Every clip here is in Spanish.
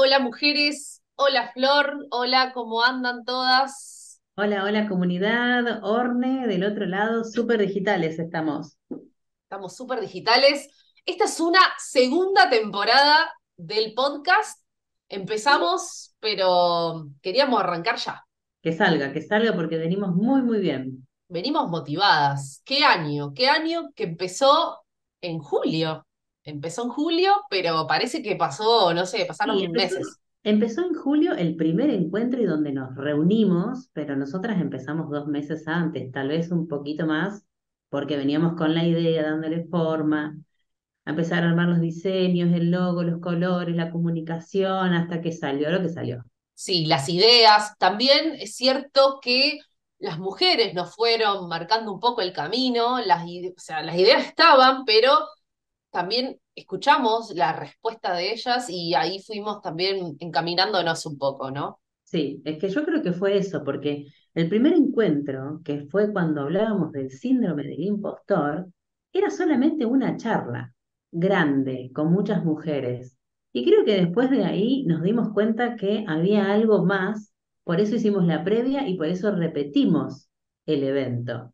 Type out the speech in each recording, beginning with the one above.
hola mujeres, hola Flor, hola, ¿cómo andan todas? Hola, hola comunidad, Orne, del otro lado, súper digitales estamos. Estamos súper digitales. Esta es una segunda temporada del podcast. Empezamos, pero queríamos arrancar ya. Que salga, que salga porque venimos muy, muy bien. Venimos motivadas. ¿Qué año? ¿Qué año que empezó en julio? Empezó en julio, pero parece que pasó, no sé, pasaron Sí, meses. empezó en julio el primer encuentro y donde nos reunimos, pero nosotras empezamos dos meses antes, tal vez un poquito más, porque veníamos con la idea, dándole forma, a empezar a armar los diseños, el logo, los colores, la comunicación, hasta que salió lo que salió. Sí, las ideas. También es cierto que las mujeres nos fueron marcando un poco el camino, las, ide- o sea, las ideas estaban, pero también escuchamos la respuesta de ellas y ahí fuimos también encaminándonos un poco, ¿no? Sí, es que yo creo que fue eso, porque el primer encuentro, que fue cuando hablábamos del síndrome del impostor, era solamente una charla grande con muchas mujeres. Y creo que después de ahí nos dimos cuenta que había algo más, por eso hicimos la previa y por eso repetimos el evento.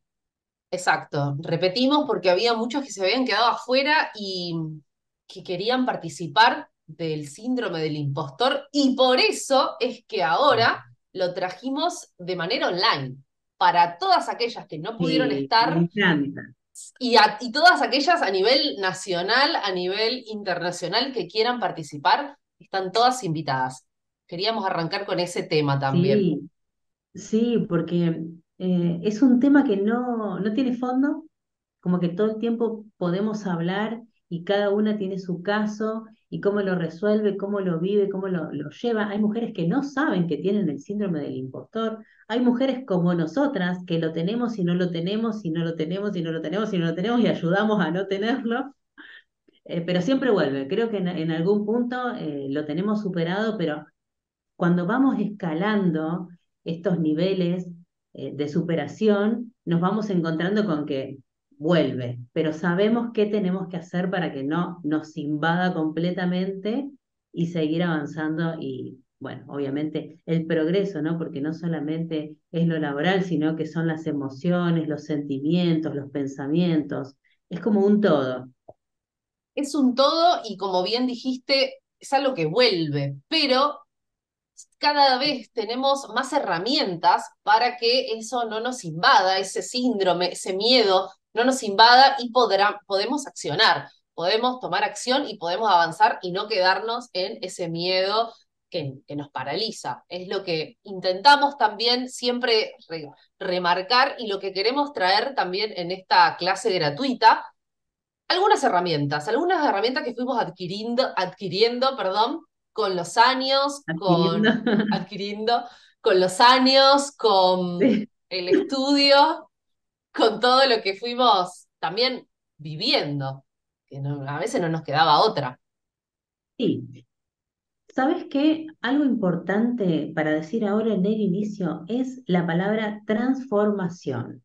Exacto. Repetimos porque había muchos que se habían quedado afuera y que querían participar del síndrome del impostor y por eso es que ahora lo trajimos de manera online para todas aquellas que no pudieron Sí, estar y, a- y todas aquellas a nivel nacional, a nivel internacional que quieran participar, están todas invitadas. Queríamos arrancar con ese tema también. Sí, sí, porque eh, es un tema que no, no tiene fondo, como que todo el tiempo podemos hablar y cada una tiene su caso y cómo lo resuelve, cómo lo vive, cómo lo, lo lleva. Hay mujeres que no saben que tienen el síndrome del impostor. Hay mujeres como nosotras que lo tenemos y no lo tenemos y no lo tenemos y no lo tenemos y no lo tenemos y ayudamos a no tenerlo. Eh, pero siempre vuelve. Creo que en, algún punto eh, lo tenemos superado, pero cuando vamos escalando estos niveles eh, de superación, nos vamos encontrando con que vuelve, pero sabemos qué tenemos que hacer para que no nos invada completamente y seguir avanzando y, bueno, obviamente el progreso, ¿no? Porque no solamente es lo laboral, sino que son las emociones, los sentimientos, los pensamientos, es como un todo. Es un todo y como bien dijiste, es algo que vuelve, pero cada vez tenemos más herramientas para que eso no nos invada, ese síndrome, ese miedo no nos invada y podrá, podemos accionar, podemos tomar acción y podemos avanzar y no quedarnos en ese miedo que, que nos paraliza. Es lo que intentamos también siempre re- remarcar y lo que queremos traer también en esta clase gratuita. Algunas herramientas, algunas herramientas que fuimos adquiriendo, adquiriendo, perdón, con los años, Adquiriendo. con adquiriendo, con los años, con Sí. el estudio, con todo lo que fuimos también viviendo, que no- a veces no nos quedaba otra. Sí, ¿Sabes qué? Algo importante para decir ahora en el inicio es la palabra transformación.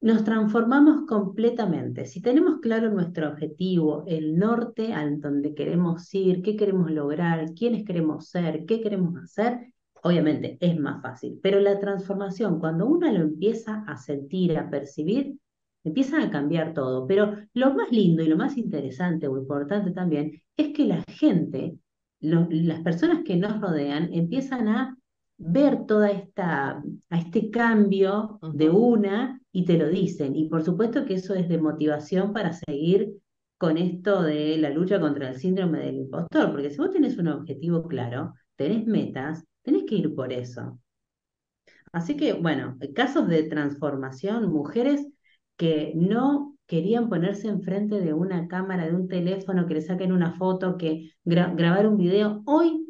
Nos transformamos completamente. Si tenemos claro nuestro objetivo, el norte al donde queremos ir, qué queremos lograr, quiénes queremos ser, qué queremos hacer, obviamente es más fácil. Pero la transformación, cuando uno lo empieza a sentir, a percibir, empieza a cambiar todo. Pero lo más lindo y lo más interesante o importante también es que la gente, lo- las personas que nos rodean, empiezan a ver toda esta, a este cambio de una y te lo dicen. Y por supuesto que eso es de motivación para seguir con esto de la lucha contra el síndrome del impostor, porque si vos tenés un objetivo claro, tenés metas, tenés que ir por eso. Así que, bueno, casos de transformación, mujeres que no querían ponerse enfrente de una cámara, de un teléfono, que le saquen una foto, que gra- grabar un video. Hoy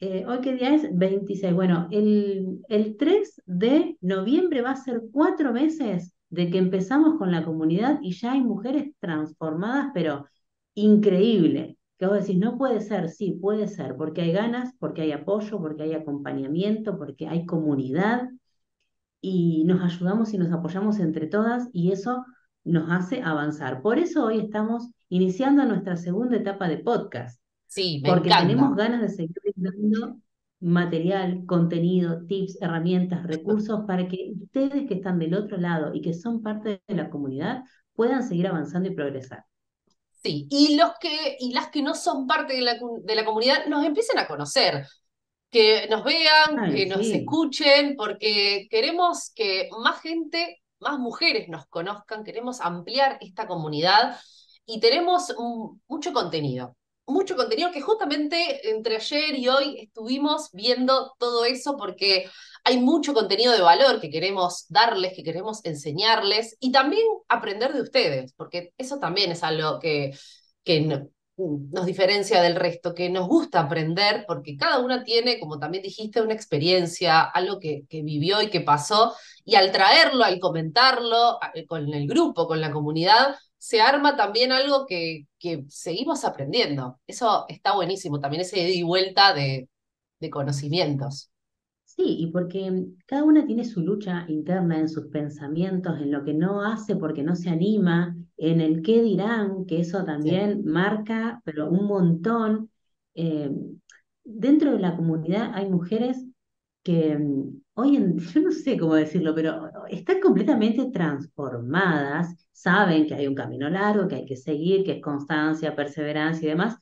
eh, ¿hoy qué día es? 26. Bueno, el, el 3 de noviembre va a ser cuatro meses de que empezamos con la comunidad y ya hay mujeres transformadas, pero increíble. Que vos decís, no puede ser, sí, puede ser, porque hay ganas, porque hay apoyo, porque hay acompañamiento, porque hay comunidad y nos ayudamos y nos apoyamos entre todas y eso nos hace avanzar. Por eso hoy estamos iniciando nuestra segunda etapa de podcast Sí, me porque encanta. tenemos ganas de seguir dando material, contenido, tips, herramientas, recursos para que ustedes que están del otro lado y que son parte de la comunidad puedan seguir avanzando y progresar. Sí, y los que, y las que no son parte de la, de la comunidad nos empiecen a conocer, que nos vean, Ay, que nos escuchen, porque queremos que más gente, más mujeres nos conozcan, queremos ampliar esta comunidad y tenemos un- mucho contenido, mucho contenido que justamente entre ayer y hoy estuvimos viendo todo eso porque hay mucho contenido de valor que queremos darles, que queremos enseñarles y también aprender de ustedes, porque eso también es algo que, que no- nos diferencia del resto, que nos gusta aprender, porque cada una tiene, como también dijiste, una experiencia, algo que, que vivió y que pasó, y al traerlo, al comentarlo con el grupo, con la comunidad, se arma también algo que, que seguimos aprendiendo. Eso está buenísimo, también ese ida y vuelta de, de conocimientos. Sí, y porque cada una tiene su lucha interna en sus pensamientos, en lo que no hace porque no se anima, en el qué dirán, que eso Sí. también marca, pero un montón. Eh, dentro de la comunidad hay mujeres que mm, hoy en, yo no sé cómo decirlo, pero están completamente transformadas, saben que hay un camino largo, que hay que seguir, que es constancia, perseverancia y demás,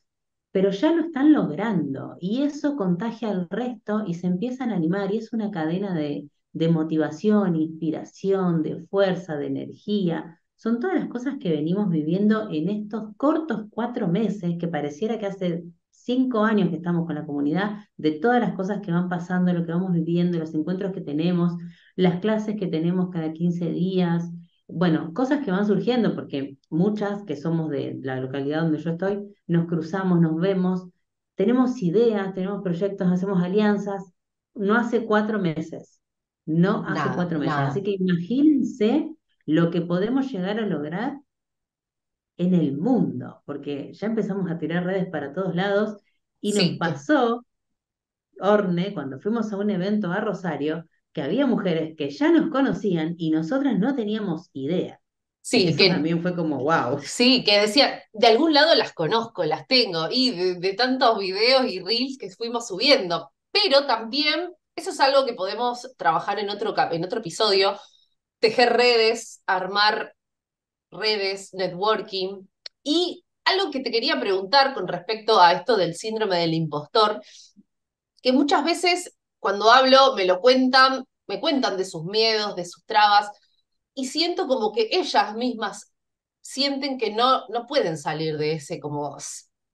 pero ya lo están logrando y eso contagia al resto y se empiezan a animar y es una cadena de, de motivación, inspiración, de fuerza, de energía. Son todas las cosas que venimos viviendo en estos cortos cuatro meses que pareciera que hace cinco años que estamos con la comunidad, de todas las cosas que van pasando, lo que vamos viviendo, los encuentros que tenemos, las clases que tenemos cada 15 días, bueno, cosas que van surgiendo, porque muchas que somos de la localidad donde yo estoy, nos cruzamos, nos vemos, tenemos ideas, tenemos proyectos, hacemos alianzas, no hace cuatro meses, no hace Nada, cuatro meses. Así que imagínense lo que podemos llegar a lograr en el mundo, porque ya empezamos a tirar redes para todos lados y nos Sí, pasó, Orne, cuando fuimos a un evento a Rosario, que había mujeres que ya nos conocían y nosotras no teníamos idea. Sí, eso que también fue como, wow. Sí, que decía, de algún lado las conozco, las tengo, y de, de tantos videos y reels que fuimos subiendo. Pero también, eso es algo que podemos trabajar en otro, en otro episodio, tejer redes, armar redes, networking. Y algo que te quería preguntar con respecto a esto del síndrome del impostor, que muchas veces cuando hablo me lo cuentan, me cuentan de sus miedos, de sus trabas, y siento como que ellas mismas sienten que no, no pueden salir de ese como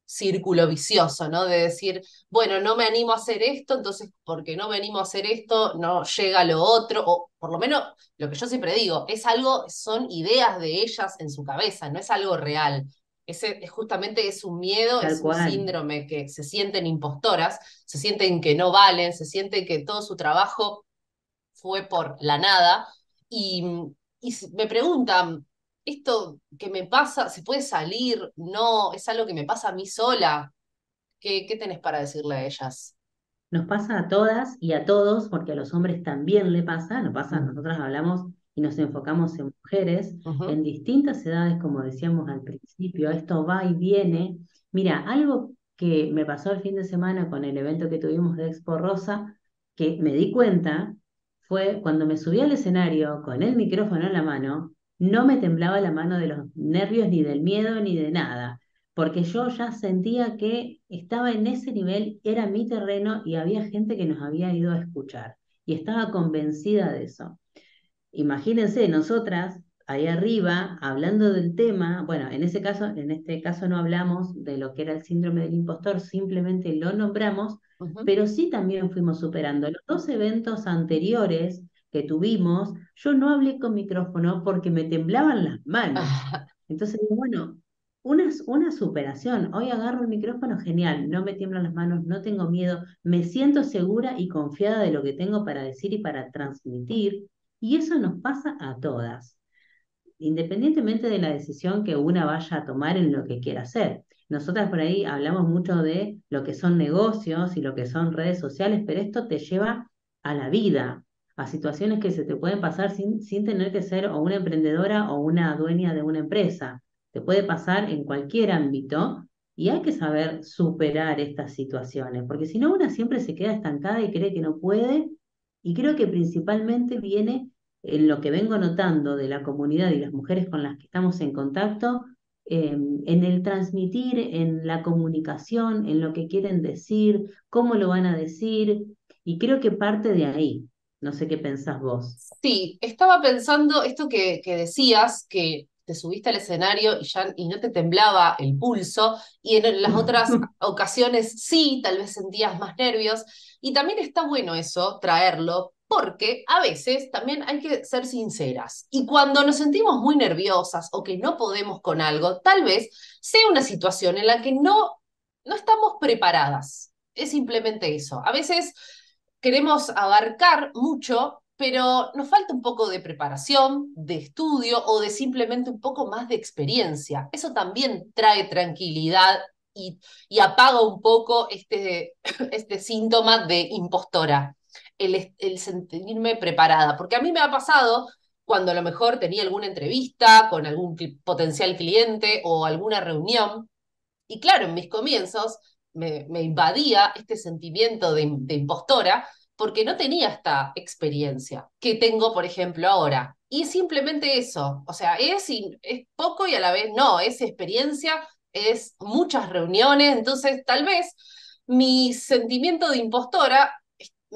círculo vicioso, ¿no? De decir, bueno, no me animo a hacer esto, entonces porque no me animo a hacer esto, no llega lo otro, o por lo menos lo que yo siempre digo, es algo, son ideas de ellas en su cabeza, no es algo real. Ese es justamente es un miedo, Tal es un cual. síndrome que se sienten impostoras, se sienten que no valen, se sienten que todo su trabajo fue por la nada. Y, y me preguntan, ¿esto que me pasa, se puede salir? No, es algo que me pasa a mí sola. ¿Qué, qué tenés para decirle a ellas? Nos pasa a todas y a todos, porque a los hombres también le pasa, nos pasa, Mm, nosotras hablamos y nos enfocamos en mujeres en distintas edades, como decíamos al principio, esto va y viene. Mira, algo que me pasó el fin de semana con el evento que tuvimos de Expo Rosa, que me di cuenta, fue cuando me subí al escenario con el micrófono en la mano, no me temblaba la mano de los nervios, ni del miedo, ni de nada porque yo ya sentía que estaba en ese nivel, era mi terreno y había gente que nos había ido a escuchar y estaba convencida de eso. Imagínense, nosotras ahí arriba hablando del tema, bueno, en ese caso, en este caso no hablamos de lo que era el síndrome del impostor, simplemente lo nombramos, pero sí también fuimos superando. Los dos eventos anteriores que tuvimos, yo no hablé con micrófono porque me temblaban las manos. Ah, Entonces, bueno, una, una superación. Hoy agarro el micrófono, genial, no me tiemblan las manos, no tengo miedo, me siento segura y confiada de lo que tengo para decir y para transmitir. Y eso nos pasa a todas, independientemente de la decisión que una vaya a tomar en lo que quiera hacer. Nosotras por ahí hablamos mucho de lo que son negocios y lo que son redes sociales, pero esto te lleva a la vida, a situaciones que se te pueden pasar sin, sin tener que ser o una emprendedora o una dueña de una empresa. Te puede pasar en cualquier ámbito y hay que saber superar estas situaciones, porque si no, una siempre se queda estancada y cree que no puede, y creo que principalmente viene en lo que vengo notando de la comunidad y las mujeres con las que estamos en contacto, em, en el transmitir, en la comunicación, en lo que quieren decir, cómo lo van a decir, y creo que parte de ahí. No sé qué pensás vos. Sí, estaba pensando esto que, que decías, que te subiste al escenario y ya y no te temblaba el pulso, y en las otras ocasiones sí, tal vez sentías más nervios, y también está bueno eso, traerlo, porque a veces también hay que ser sinceras. Y cuando nos sentimos muy nerviosas o que no podemos con algo, tal vez sea una situación en la que no, no estamos preparadas. Es simplemente eso. A veces queremos abarcar mucho pero nos falta un poco de preparación, de estudio o de simplemente un poco más de experiencia. Eso también trae tranquilidad y, apaga un poco este, este síntoma de impostora, el, sentirme preparada, porque a mí me ha pasado cuando a lo mejor tenía alguna entrevista con algún potencial cliente o alguna reunión, y claro, en mis comienzos me, me invadía este sentimiento de, de impostora, porque no tenía esta experiencia que tengo, por ejemplo, ahora. Y simplemente eso, o sea, es, es poco y a la vez no, es experiencia, es muchas reuniones, entonces tal vez mi sentimiento de impostora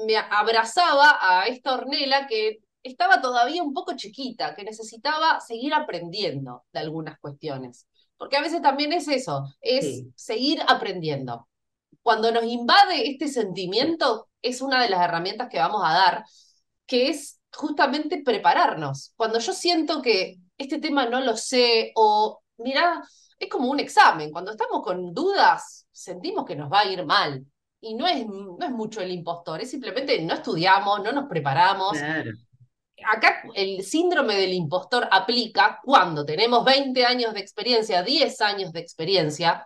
me abrazaba a esta hornela que estaba todavía un poco chiquita, que necesitaba seguir aprendiendo de algunas cuestiones. Porque a veces también es eso, es seguir aprendiendo. Cuando nos invade este sentimiento, es una de las herramientas que vamos a dar, que es justamente prepararnos. Cuando yo siento que este tema no lo sé o, mira, es como un examen, cuando estamos con dudas, sentimos que nos va a ir mal. Y no es, no es mucho el impostor, es simplemente no estudiamos, no nos preparamos. Acá el síndrome del impostor aplica cuando tenemos 20 años de experiencia, 10 años de experiencia,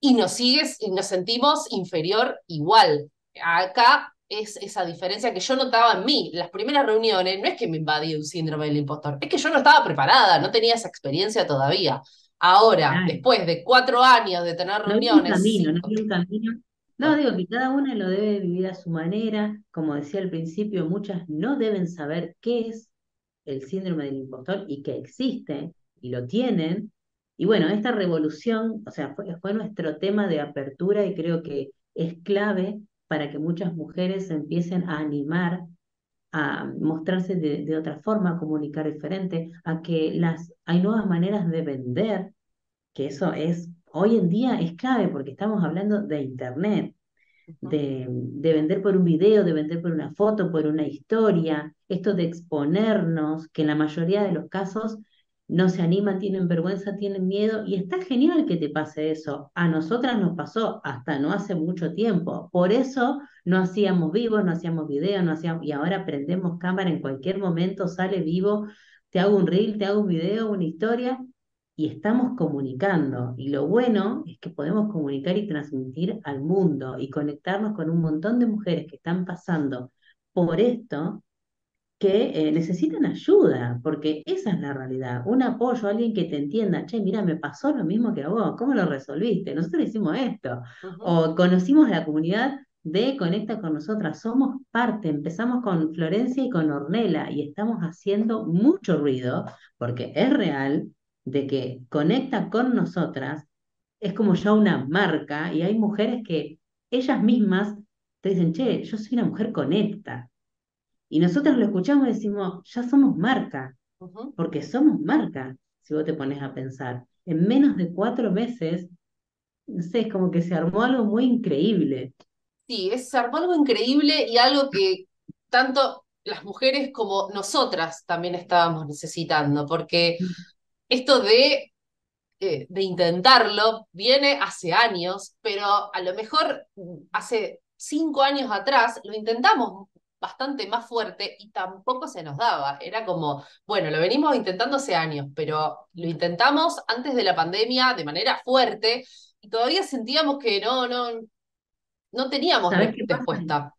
y nos sigues y nos sentimos inferior igual acá es esa diferencia que yo notaba en mí. Las primeras reuniones no es que me invadía un síndrome del impostor, es que yo no estaba preparada, no tenía esa experiencia todavía. Ahora, después de cuatro años de tener reuniones. no, digo que cada una lo debe vivir a su manera. Como decía al principio, muchas no deben saber qué es el síndrome del impostor y que existe y lo tienen. Y bueno, esta revolución, o sea, fue nuestro tema de apertura y creo que es clave para que muchas mujeres empiecen a animar a mostrarse de, otra forma, a comunicar diferente, a que las, hay nuevas maneras de vender, que eso es, hoy en día es clave porque estamos hablando de Internet, de, de, vender por un video, de vender por una foto, por una historia, esto de exponernos, que en la mayoría de los casos no se animan, tienen vergüenza, tienen miedo y está genial que te pase eso. A nosotras nos pasó hasta no hace mucho tiempo. Por eso no hacíamos vivos, no hacíamos videos, no hacíamos y ahora prendemos cámara en cualquier momento, sale vivo, te hago un reel, te hago un video, una historia y estamos comunicando. Y lo bueno es que podemos comunicar y transmitir al mundo y conectarnos con un montón de mujeres que están pasando por esto que eh, necesitan ayuda, porque esa es la realidad, un apoyo, alguien que te entienda, che, mira, me pasó lo mismo que a vos, ¿cómo lo resolviste? Nosotros hicimos esto, o conocimos la comunidad de Conecta con nosotras, somos parte, empezamos con Florencia y con Ornella y estamos haciendo mucho ruido, porque es real de que Conecta con nosotras es como ya una marca y hay mujeres que ellas mismas te dicen, che, yo soy una mujer conecta, y nosotros lo escuchamos y decimos, ya somos marca, porque somos marca, si vos te pones a pensar. En menos de cuatro meses, no sé, es como que se armó algo muy increíble. Sí, es, se armó algo increíble y algo que tanto las mujeres como nosotras también estábamos necesitando, porque esto de, eh, de intentarlo viene hace años, pero a lo mejor hace cinco años atrás lo intentamos bastante más fuerte y tampoco se nos daba. Era como, bueno, lo venimos intentando hace años, pero lo intentamos antes de la pandemia de manera fuerte y todavía sentíamos que no, no, no teníamos respuesta.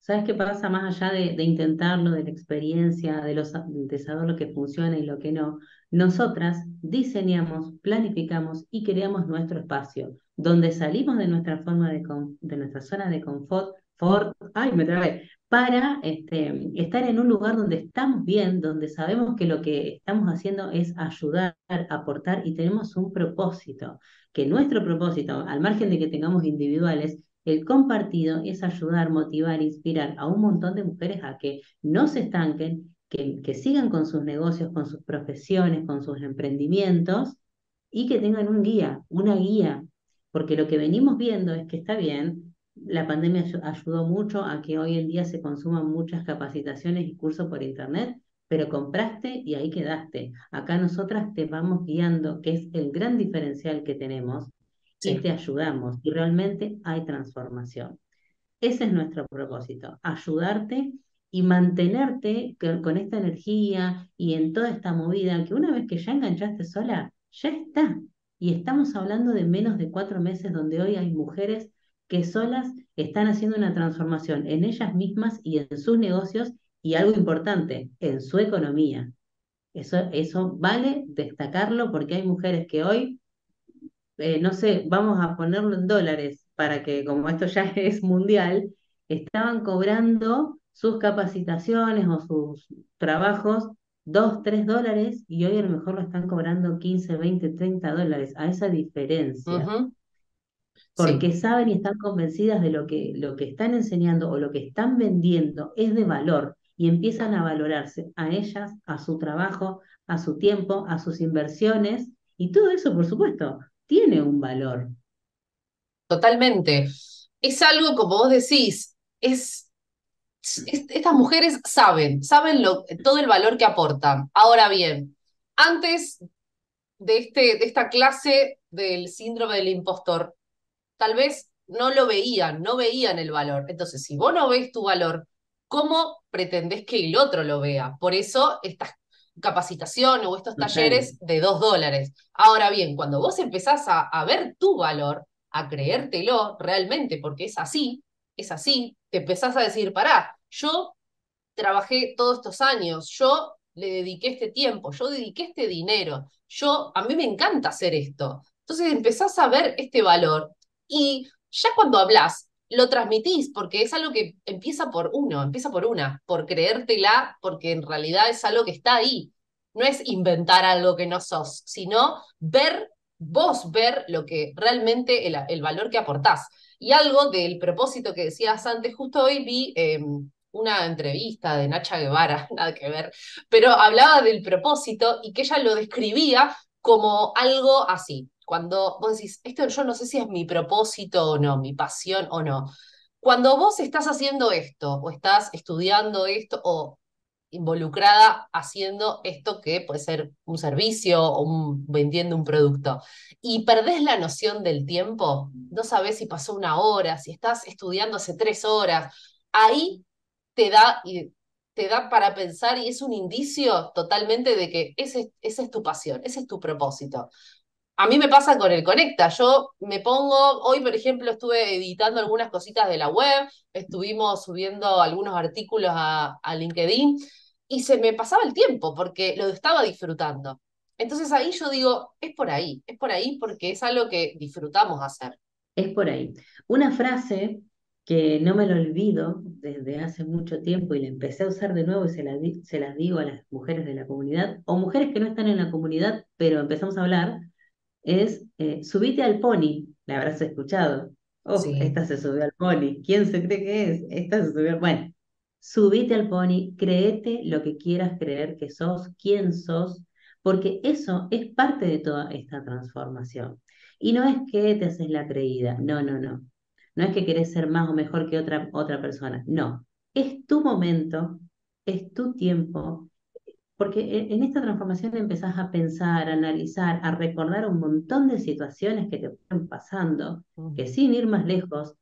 ¿Sabes qué pasa más allá de, intentarlo, de la experiencia, de, los, de saber lo que funciona y lo que no? Nosotras diseñamos, planificamos y creamos nuestro espacio, donde salimos de nuestra forma de, nuestra zona de confort, trabé, para este, estar en un lugar donde estamos bien, donde sabemos que lo que estamos haciendo es ayudar, aportar y tenemos un propósito, que nuestro propósito, al margen de que tengamos individuales, el compartido es ayudar, motivar, inspirar a un montón de mujeres a que no se estanquen, que, que sigan con sus negocios, con sus profesiones, con sus emprendimientos y que tengan un guía, una guía, porque lo que venimos viendo es que está bien, la pandemia ayudó mucho a que hoy en día se consuman muchas capacitaciones y cursos por internet, pero compraste y ahí quedaste. Acá nosotras te vamos guiando, que es el gran diferencial que tenemos, y te ayudamos y realmente hay transformación. Ese es nuestro propósito, ayudarte y mantenerte con esta energía y en toda esta movida que una vez que ya enganchaste sola, ya está. Y estamos hablando de menos de cuatro meses donde hoy hay mujeres que solas están haciendo una transformación en ellas mismas y en sus negocios y algo importante, en su economía. Eso, eso vale destacarlo porque hay mujeres que hoy, eh, no sé, vamos a ponerlo en dólares para que como esto ya es mundial, estaban cobrando sus capacitaciones o sus trabajos 2, 3 dólares y hoy a lo mejor lo están cobrando 15, 20, 30 dólares. A esa diferencia porque saben y están convencidas de lo que, lo que están enseñando o lo que están vendiendo es de valor y empiezan a valorarse a ellas, a su trabajo, a su tiempo, a sus inversiones y todo eso, por supuesto, tiene un valor. Totalmente. Es algo, como vos decís, es, estas mujeres saben, saben lo, todo el valor que aportan. Ahora bien, antes de, este, de esta clase del síndrome del impostor, tal vez no lo veían, no veían el valor. Entonces, si vos no ves tu valor, ¿cómo pretendés que el otro lo vea? Por eso estas capacitaciones o estos talleres de dos dólares. Ahora bien, cuando vos empezás a, a ver tu valor, a creértelo realmente, porque es así, es así, te empezás a decir, pará, yo trabajé todos estos años, yo le dediqué este tiempo, yo dediqué este dinero, yo, a mí me encanta hacer esto. Entonces empezás a ver este valor y ya cuando hablas, lo transmitís, porque es algo que empieza por uno, empieza por una, por creértela, porque en realidad es algo que está ahí. No es inventar algo que no sos, sino ver, vos ver lo que realmente el, el valor que aportás. Y algo del propósito que decías antes, justo hoy vi em, una entrevista de Nacha Guevara, nada que ver, pero hablaba del propósito y que ella lo describía como algo así cuando vos decís, esto yo no sé si es mi propósito o no, mi pasión o no. Cuando vos estás haciendo esto, o estás estudiando esto, o involucrada haciendo esto que puede ser un servicio o vendiendo un producto, y perdés la noción del tiempo, no sabes si pasó una hora, si estás estudiando hace tres horas, ahí te da, te da para pensar y es un indicio totalmente de que ese, esa es tu pasión, ese es tu propósito a mí me pasa con el Conecta. Yo me pongo, hoy por ejemplo estuve editando algunas cositas de la web, estuvimos subiendo algunos artículos a, LinkedIn y se me pasaba el tiempo porque lo estaba disfrutando. Entonces ahí yo digo, es por ahí, es por ahí porque es algo que disfrutamos hacer. Es por ahí. Una frase que no me lo olvido desde hace mucho tiempo y la empecé a usar de nuevo y se, la se las digo a las mujeres de la comunidad o mujeres que no están en la comunidad, pero empezamos a hablar, es eh, subite al pony. La habrás escuchado. Oh, esta se subió al pony. ¿Quién se cree que es? Esta se subió al Bueno, subite al pony, créete lo que quieras creer que sos, quién sos, porque eso es parte de toda esta transformación. Y no es que te haces la creída, no, no, no. No es que querés ser más o mejor que otra, otra persona, no. Es tu momento, es tu tiempo, porque e, en esta transformación empezás a pensar, a analizar, a recordar un montón de situaciones que te están pasando, que sin ir más lejos,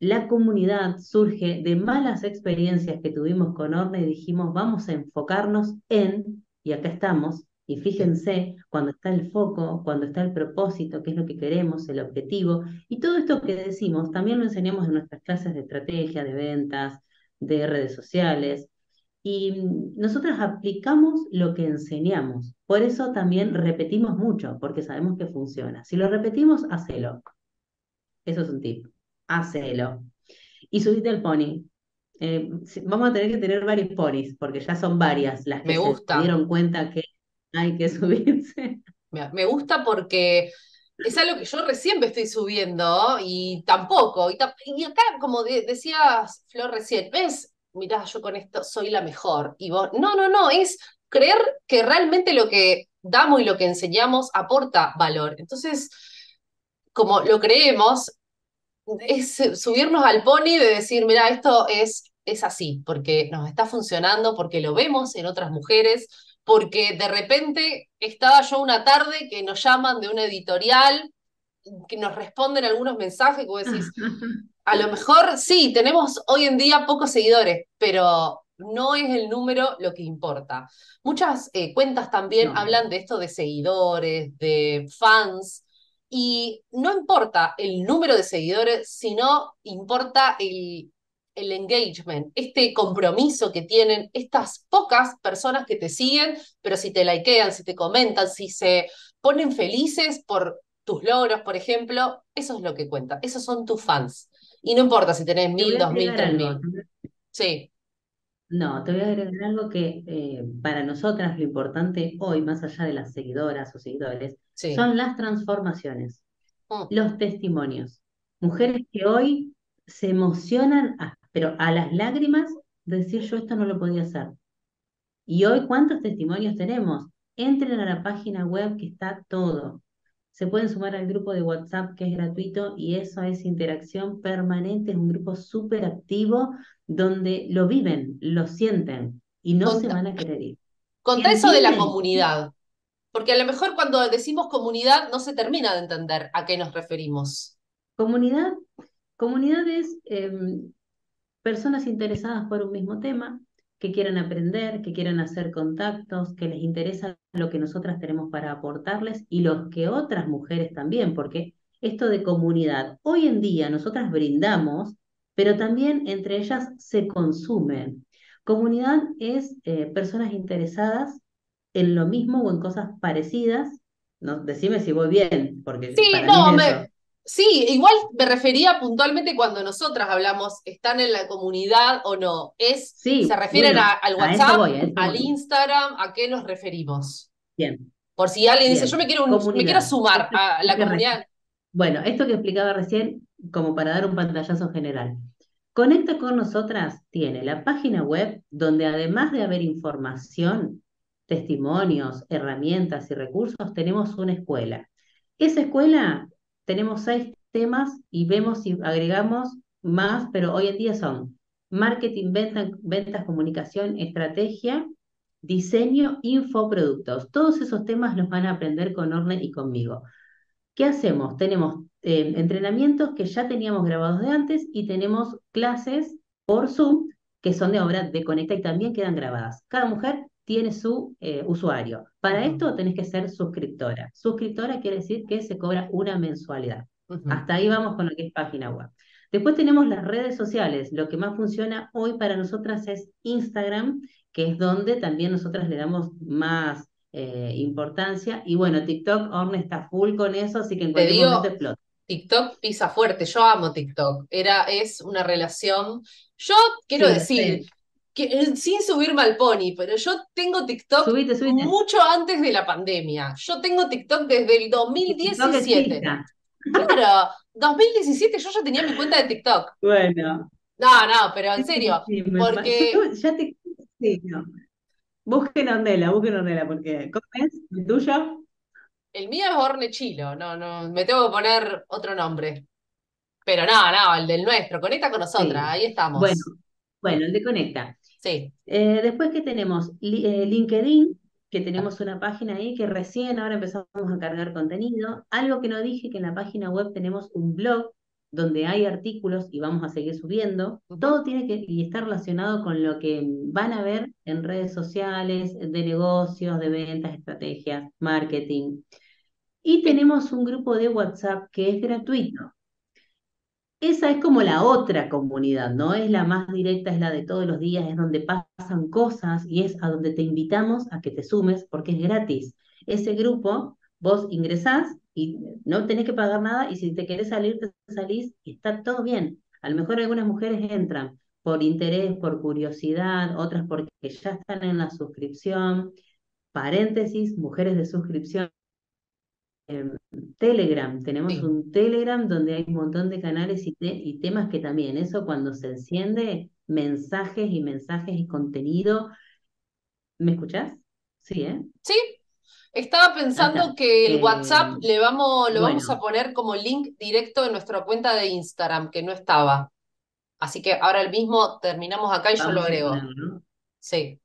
la comunidad surge de malas experiencias que tuvimos con Orne y dijimos, vamos a enfocarnos en, y acá estamos, y fíjense cuando está el foco, cuando está el propósito, qué es lo que queremos, el objetivo, y todo esto que decimos también lo enseñamos en nuestras clases de estrategia, de ventas, de redes sociales, y nosotras aplicamos lo que enseñamos. Por eso también repetimos mucho, porque sabemos que funciona. Si lo repetimos, hacelo. Eso es un tip. Hacelo. Y subite al pony. Eh, vamos a tener que tener varios ponis, porque ya son varias las que se dieron cuenta que hay que subirse. Me gusta porque es algo que yo recién me estoy subiendo y tampoco. Y, acá, como decías, Flor, recién, ves, mirá, yo con esto soy la mejor. Y vos, no, no, no, es creer que realmente lo que damos y lo que enseñamos aporta valor. Entonces, como lo creemos, es subirnos al pony de decir, mira, esto es, es así, porque nos está funcionando, porque lo vemos en otras mujeres, porque de repente estaba yo una tarde que nos llaman de una editorial, que nos responden algunos mensajes, como decís, a lo mejor sí, tenemos hoy en día pocos seguidores, pero no es el número lo que importa. Muchas eh, cuentas también hablan de esto de seguidores, de fans, y no importa el número de seguidores, sino importa el, el engagement, este compromiso que tienen estas pocas personas que te siguen, pero si te likean, si te comentan, si se ponen felices por tus logros, por ejemplo, eso es lo que cuenta, esos son tus fans. Y no importa si tenés mil, dos mil, tres mil. Sí. No, te voy a agregar algo que eh, para nosotras lo importante hoy, más allá de las seguidoras o seguidores, son las transformaciones, mm. los testimonios. Mujeres que hoy se emocionan pero a las lágrimas decir yo esto no lo podía hacer. Y hoy, ¿cuántos testimonios tenemos? Entren a la página web que está todo. Se pueden sumar al grupo de WhatsApp que es gratuito y eso es interacción permanente, es un grupo súper activo donde lo viven, lo sienten y no se van a querer ir. Contá eso de la comunidad, porque a lo mejor cuando decimos comunidad no se termina de entender a qué nos referimos. Comunidad, comunidad es em, personas interesadas por un mismo tema, que quieran aprender, que quieran hacer contactos, que les interesa lo que nosotras tenemos para aportarles y los que otras mujeres también, porque esto de comunidad, hoy en día nosotras brindamos, pero también entre ellas se consumen. Comunidad es eh, personas interesadas en lo mismo o en cosas parecidas. No, decime si voy bien, porque sí, no, me, Sí, igual me refería puntualmente cuando nosotras hablamos, ¿están en la comunidad o no? Es, ¿Se refieren al WhatsApp, al Instagram? ¿A qué nos referimos? Bien. Por si alguien dice, yo me quiero, me quiero sumar a la comunidad. Bueno, esto que explicaba recién, como para dar un pantallazo general. Conecta con nosotras tiene la página web donde además de haber información, testimonios, herramientas y recursos, tenemos una escuela. Esa escuela tenemos seis temas y vemos si agregamos más, pero hoy en día son marketing, ventas, comunicación, estrategia, diseño, infoproductos. Todos esos temas los van a aprender con Orne y conmigo. ¿Qué hacemos? Tenemos eh, entrenamientos que ya teníamos grabados de antes y tenemos clases por Zoom que son de obra de Conecta y también quedan grabadas. Cada mujer tiene su eh, usuario. Para esto tenés que ser suscriptora. Suscriptora quiere decir que se cobra una mensualidad. Hasta ahí vamos con lo que es página web. Después tenemos las redes sociales. Lo que más funciona hoy para nosotras es Instagram, que es donde también nosotras le damos más eh, importancia. Y bueno, TikTok, Orne está full con eso, así que en cualquier momento explota. TikTok pisa fuerte, yo amo TikTok. Era, es una relación. Yo quiero decir, eh, sin subirme al pony, pero yo tengo TikTok mucho antes de la pandemia. Yo tengo TikTok desde el 2017. Claro, 2017 yo ya tenía mi cuenta de TikTok. Bueno. No, no, pero en serio, porque... ya te... Sí, no. Busquen Ondela, busquen Ondela, porque ¿cómo es? ¿El tuyo? El mío es Orne Chilo, no, no, me tengo que poner otro nombre. Pero no, no, el del nuestro, conecta con nosotras, ahí estamos. Bueno, bueno, el de Conecta. Sí. Eh, después que tenemos eh, LinkedIn, que tenemos una página ahí que recién ahora empezamos a cargar contenido. Algo que no dije, que en la página web tenemos un blog donde hay artículos y vamos a seguir subiendo. Todo tiene que y está relacionado con lo que van a ver en redes sociales, de negocios, de ventas, estrategias, marketing. Y tenemos un grupo de WhatsApp que es gratuito. Esa es como la otra comunidad, ¿no? Es la más directa, es la de todos los días, es donde pasan cosas y es a donde te invitamos a que te sumes porque es gratis. Ese grupo, vos ingresás y no tenés que pagar nada y si te querés salir, te salís y está todo bien. A lo mejor algunas mujeres entran por interés, por curiosidad, otras porque ya están en la suscripción. Paréntesis, mujeres de suscripción Telegram, tenemos un Telegram donde hay un montón de canales y, y, temas que también, eso cuando se enciende, mensajes y mensajes y contenido. ¿Me escuchás? Sí, ¿eh? Sí, estaba pensando que el WhatsApp eh, le vamos, lo vamos a poner como link directo en nuestra cuenta de Instagram, que no estaba. Así que ahora el mismo terminamos acá y yo lo agrego. Sí.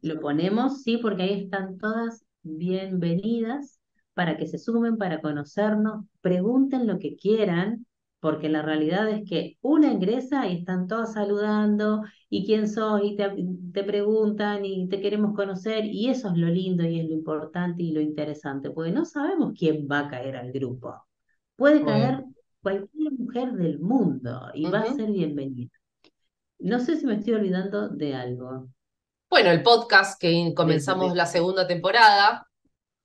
Lo ponemos, sí, porque ahí están todas bienvenidas para que se sumen, para conocernos, pregunten lo que quieran, porque la realidad es que una ingresa y están todas saludando, y quién sos, y te, preguntan, y te queremos conocer, y eso es lo lindo y es lo importante y lo interesante, porque no sabemos quién va a caer al grupo. Puede caer cualquier mujer del mundo y va a ser bienvenida. No sé si me estoy olvidando de algo. Bueno, el podcast que comenzamos la segunda temporada,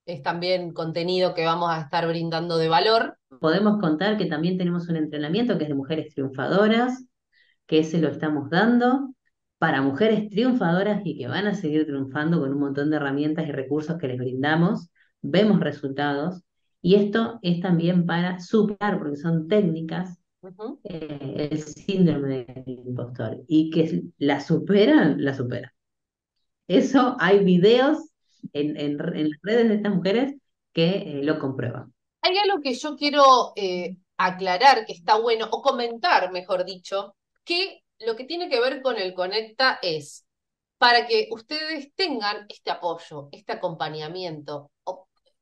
es también contenido que vamos a estar brindando de valor. Podemos contar que también tenemos un entrenamiento que es de mujeres triunfadoras, que ese lo estamos dando para mujeres triunfadoras y que van a seguir triunfando con un montón de herramientas y recursos que les brindamos. Vemos resultados y esto es también para superar, porque son técnicas, eh, el síndrome del impostor. Y que la superan, la superan. Eso hay videos en, las redes de estas mujeres que eh, lo comprueban. Hay algo que yo quiero eh, aclarar que está bueno, o comentar, mejor dicho, que lo que tiene que ver con el Conecta es para que ustedes tengan este apoyo, este acompañamiento,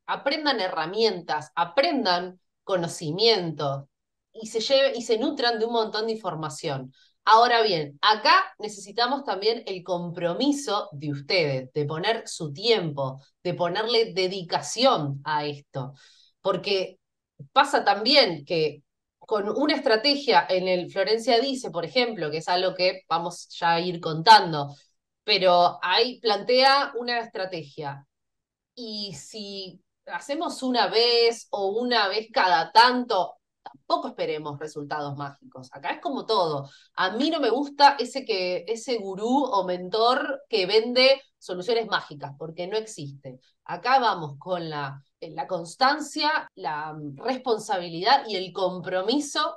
aprendan herramientas, aprendan conocimiento y se, lleve, y se nutran de un montón de información. Ahora bien, acá necesitamos también el compromiso de ustedes, de poner su tiempo, de ponerle dedicación a esto, porque pasa también que con una estrategia en el Florencia Dice, por ejemplo, que es algo que vamos ya a ir contando, pero ahí plantea una estrategia. Y si hacemos una vez o una vez cada tanto, tampoco esperemos resultados mágicos. Acá es como todo. A mí no me gusta ese, que, ese gurú o mentor que vende soluciones mágicas, porque no existe. Acá vamos con la, la constancia, la responsabilidad y el compromiso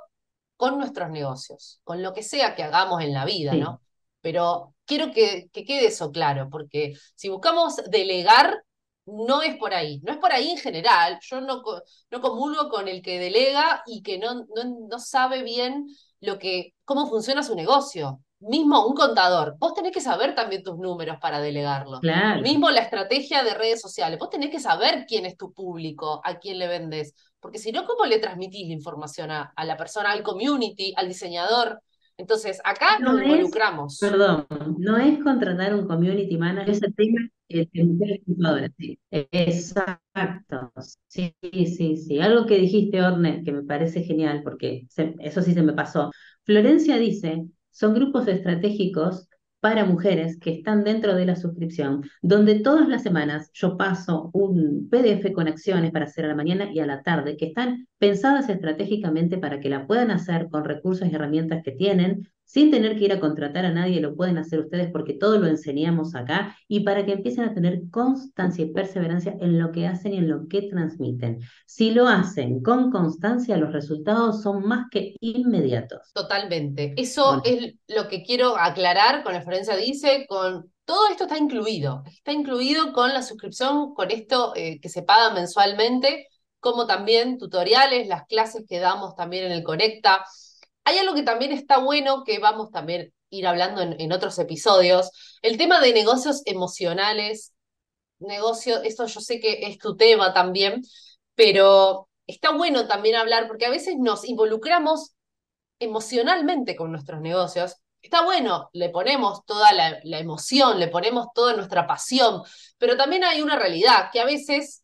con nuestros negocios, con lo que sea que hagamos en la vida, ¿no? Pero quiero que, que quede eso claro, porque si buscamos delegar, no es por ahí, no es por ahí en general. Yo no, no comulgo con el que delega y que no, no, sabe bien lo que, cómo funciona su negocio. Mismo un contador, vos tenés que saber también tus números para delegarlo. Mismo la estrategia de redes sociales, vos tenés que saber quién es tu público, a quién le vendes, porque si no, ¿cómo le transmitís la información a, la persona, al community, al diseñador? Entonces, acá nos involucramos. Perdón, no es contratar un community manager, ese tema sí. Exacto. Sí, sí, sí. Algo que dijiste, Orne, que me parece genial, porque eso sí se me pasó. Florencia dice, son grupos estratégicos para mujeres que están dentro de la suscripción, donde todas las semanas yo paso un PDF con acciones para hacer a la mañana y a la tarde, que están pensadas estratégicamente para que la puedan hacer con recursos y herramientas que tienen, sin tener que ir a contratar a nadie, lo pueden hacer ustedes porque todo lo enseñamos acá y para que empiecen a tener constancia y perseverancia en lo que hacen y en lo que transmiten. Si lo hacen con constancia, los resultados son más que inmediatos. Totalmente. Eso es lo que quiero aclarar con la referencia dice, con todo esto está incluido. Está incluido con la suscripción, con esto eh, que se paga mensualmente, como también tutoriales, las clases que damos también en el Conecta hay algo que también está bueno, que vamos también ir hablando en, otros episodios, el tema de negocios emocionales, negocio, esto yo sé que es tu tema también, pero está bueno también hablar porque a veces nos involucramos emocionalmente con nuestros negocios. Está bueno, le ponemos toda la, emoción, le ponemos toda nuestra pasión, pero también hay una realidad que a veces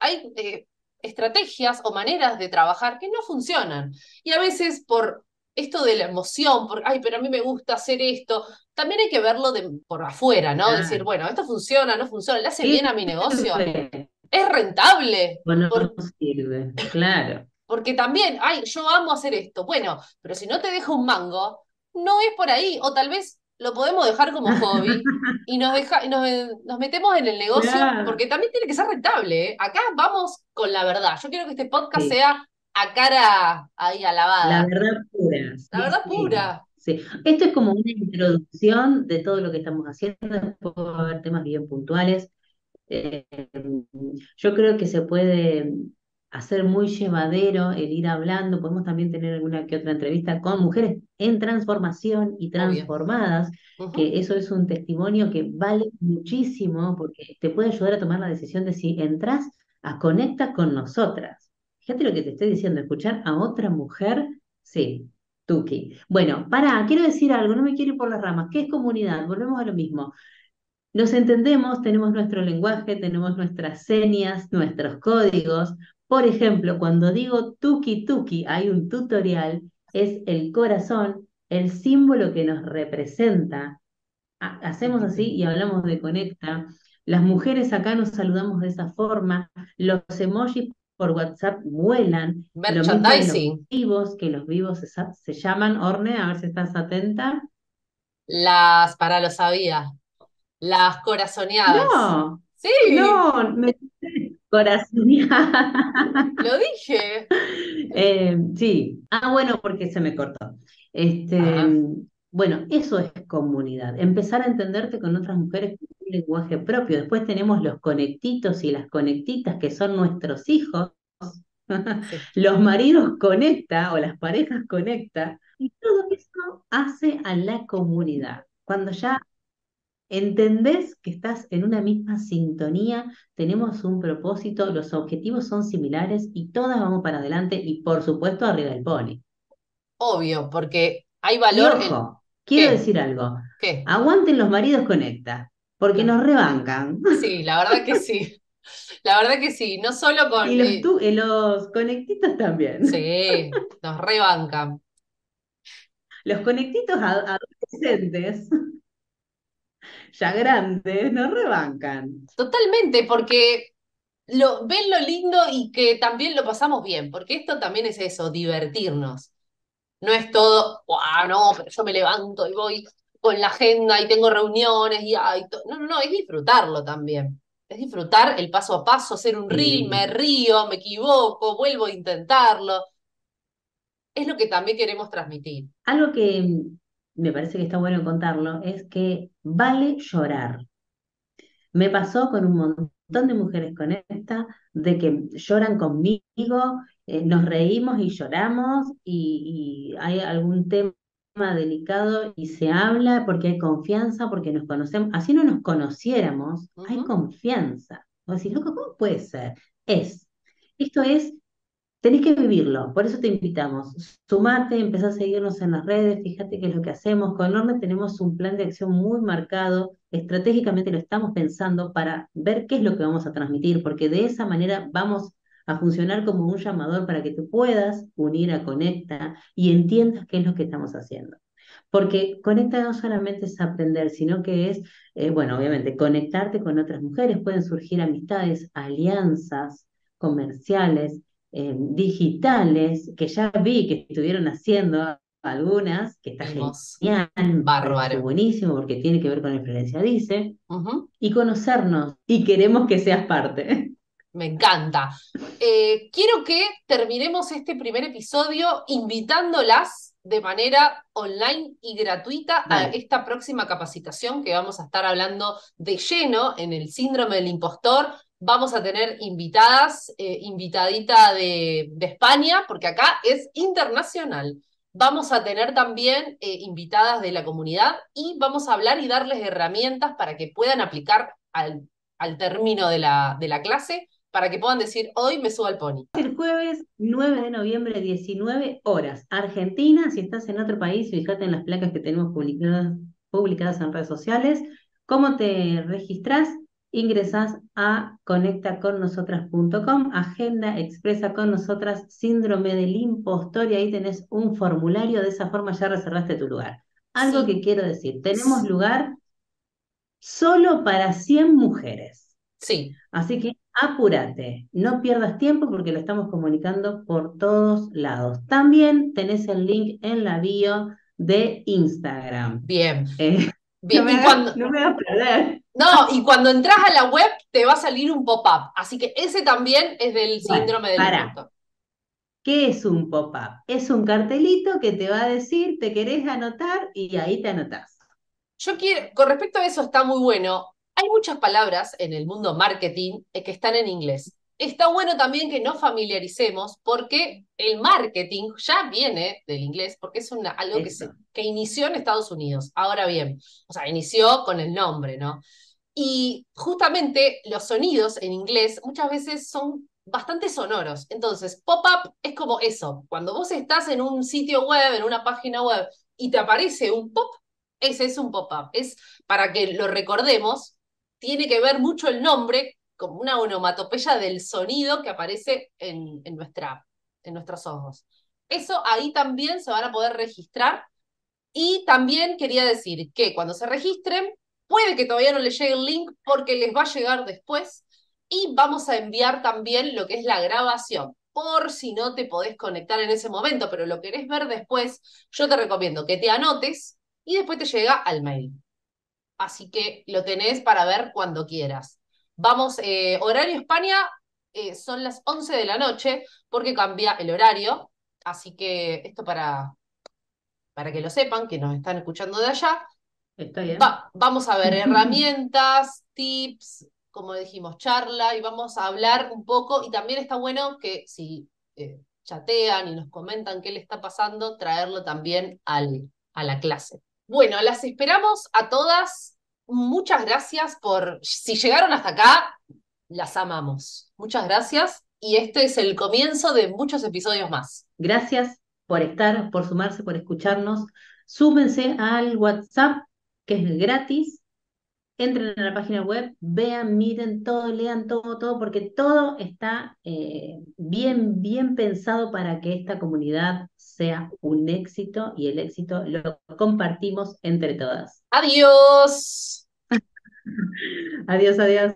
hay eh, estrategias o maneras de trabajar que no funcionan. Y a veces por esto de la emoción, por, ay, pero a mí me gusta hacer esto, también hay que verlo de, por afuera, ¿no? Decir, bueno, esto funciona, no funciona, ¿le hace bien a mi negocio? ¿Es rentable? Bueno, no sirve, claro. Porque también, ay, yo amo hacer esto. Bueno, pero si no te deja un mango, no es por ahí. O tal vez lo podemos dejar como hobby y nos, deja, nos, nos metemos en el negocio, porque también tiene que ser rentable. ¿eh? Acá vamos con la verdad. Yo quiero que este podcast sea a cara ahí alabada. La verdad pura. La verdad pura. Sí. Esto es como una introducción de todo lo que estamos haciendo. Después va a haber temas bien puntuales. Eh, yo creo que se puede hacer muy llevadero el ir hablando. Podemos también tener alguna que otra entrevista con mujeres en transformación y transformadas, que eso es un testimonio que vale muchísimo porque te puede ayudar a tomar la decisión de si entras a conecta con nosotras. Fíjate lo que te estoy diciendo, escuchar a otra mujer, sí, Tuki. Bueno, para, quiero decir algo, no me quiero ir por las ramas. ¿Qué es comunidad? Volvemos a lo mismo. Nos entendemos, tenemos nuestro lenguaje, tenemos nuestras señas, nuestros códigos, por ejemplo, cuando digo tuki tuki, hay un tutorial, es el corazón, el símbolo que nos representa. Hacemos así y hablamos de conecta. Las mujeres acá nos saludamos de esa forma. Los emojis por WhatsApp vuelan. Merchandising. Los vivos, que los vivos se, llaman, Orne, a ver si estás atenta. Las, para lo sabía, las corazoneadas. No. Sí. No, me, Lo dije. Eh, sí. Ah, bueno, porque se me cortó. Este, bueno, eso es comunidad. Empezar a entenderte con otras mujeres con un lenguaje propio. Después tenemos los conectitos y las conectitas que son nuestros hijos. los maridos conecta o las parejas conecta. Y todo eso hace a la comunidad. Cuando ya entendés que estás en una misma sintonía, tenemos un propósito, los objetivos son similares y todas vamos para adelante y por supuesto arriba del pony. Obvio, porque hay valor. ojo, quiero decir algo. ¿Qué? Aguanten los maridos conecta, porque nos rebancan. Sí, la verdad que sí. La verdad que sí, no solo con. Y los, eh, tú, los conectitos también. Sí, nos rebancan. Los conectitos adolescentes ya grandes, nos rebancan. Totalmente, porque lo, ven lo lindo y que también lo pasamos bien, porque esto también es eso, divertirnos. No es todo, ah, no, pero yo me levanto y voy con la agenda y tengo reuniones y ay, no, no, no, es disfrutarlo también. Es disfrutar el paso a paso, hacer un reel, me río, me equivoco, vuelvo a intentarlo. Es lo que también queremos transmitir. Algo que me parece que está bueno contarlo, es que vale llorar. Me pasó con un montón de mujeres con esta, de que lloran conmigo, eh, nos reímos y lloramos y, hay algún tema delicado y se habla porque hay confianza, porque nos conocemos. Así no nos conociéramos, hay confianza. Vos decís, loco, ¿cómo puede ser? Es. Esto es Tenés que vivirlo, por eso te invitamos. Sumate, empezá a seguirnos en las redes, fíjate qué es lo que hacemos. Con Norme tenemos un plan de acción muy marcado, estratégicamente lo estamos pensando para ver qué es lo que vamos a transmitir, porque de esa manera vamos a funcionar como un llamador para que te puedas unir a Conecta y entiendas qué es lo que estamos haciendo. Porque Conecta no solamente es aprender, sino que es, eh, bueno, obviamente, conectarte con otras mujeres, pueden surgir amistades, alianzas comerciales, eh, digitales, que ya vi que estuvieron haciendo algunas, que está genial, bárbaro. buenísimo porque tiene que ver con influencia Dice, y conocernos, y queremos que seas parte. Me encanta. Eh, quiero que terminemos este primer episodio invitándolas de manera online y gratuita a esta próxima capacitación que vamos a estar hablando de lleno en el síndrome del impostor, vamos a tener invitadas, eh, invitadita de, España, porque acá es internacional. Vamos a tener también eh, invitadas de la comunidad y vamos a hablar y darles herramientas para que puedan aplicar al, al término de la, de la clase, para que puedan decir, hoy me subo al pony. El jueves 9 de noviembre, 19 horas. Argentina, si estás en otro país, fíjate en las placas que tenemos publicadas, publicadas en redes sociales. ¿Cómo te registras? Ingresás a conectaconnosotras.com, agenda expresa con nosotras, síndrome del impostor, y ahí tenés un formulario, de esa forma ya reservaste tu lugar. Algo que quiero decir, tenemos lugar solo para 100 mujeres. Sí. Así que apúrate, no pierdas tiempo porque lo estamos comunicando por todos lados. También tenés el link en la bio de Instagram. Bien. Eh, Bien. No, me cuando... no me a perder. No, y cuando entras a la web te va a salir un pop-up. Así que ese también es del síndrome del para. ¿Qué es un pop-up? Es un cartelito que te va a decir, te querés anotar y ahí te anotás. Yo quiero, con respecto a eso está muy bueno. Hay muchas palabras en el mundo marketing eh, que están en inglés. Está bueno también que nos familiaricemos porque el marketing ya viene del inglés, porque es una, algo que, se, que inició en Estados Unidos. Ahora bien, o sea, inició con el nombre, ¿no? Y justamente los sonidos en inglés muchas veces son bastante sonoros. Entonces, pop-up es como eso. Cuando vos estás en un sitio web, en una página web, y te aparece un pop, ese es un pop-up. Es para que lo recordemos tiene que ver mucho el nombre como una onomatopeya del sonido que aparece en, en, nuestra, en nuestros ojos. Eso ahí también se van a poder registrar. Y también quería decir que cuando se registren, puede que todavía no les llegue el link porque les va a llegar después. Y vamos a enviar también lo que es la grabación, por si no te podés conectar en ese momento, pero lo querés ver después, yo te recomiendo que te anotes y después te llega al mail así que lo tenés para ver cuando quieras. Vamos, eh, horario España eh, son las 11 de la noche porque cambia el horario, así que esto para, para que lo sepan, que nos están escuchando de allá. Vamos a ver herramientas, tips, como dijimos, charla y vamos a hablar un poco y también está bueno que si eh, chatean y nos comentan qué le está pasando, traerlo también al, a la clase. Bueno, las esperamos a todas. Muchas gracias por, si llegaron hasta acá, las amamos. Muchas gracias y este es el comienzo de muchos episodios más. Gracias por estar, por sumarse, por escucharnos. Súmense al WhatsApp, que es gratis, entren a la página web, vean, miren todo, lean todo, todo, porque todo está eh, bien, bien pensado para que esta comunidad sea un éxito y el éxito lo compartimos entre todas. Adiós. adiós, adiós.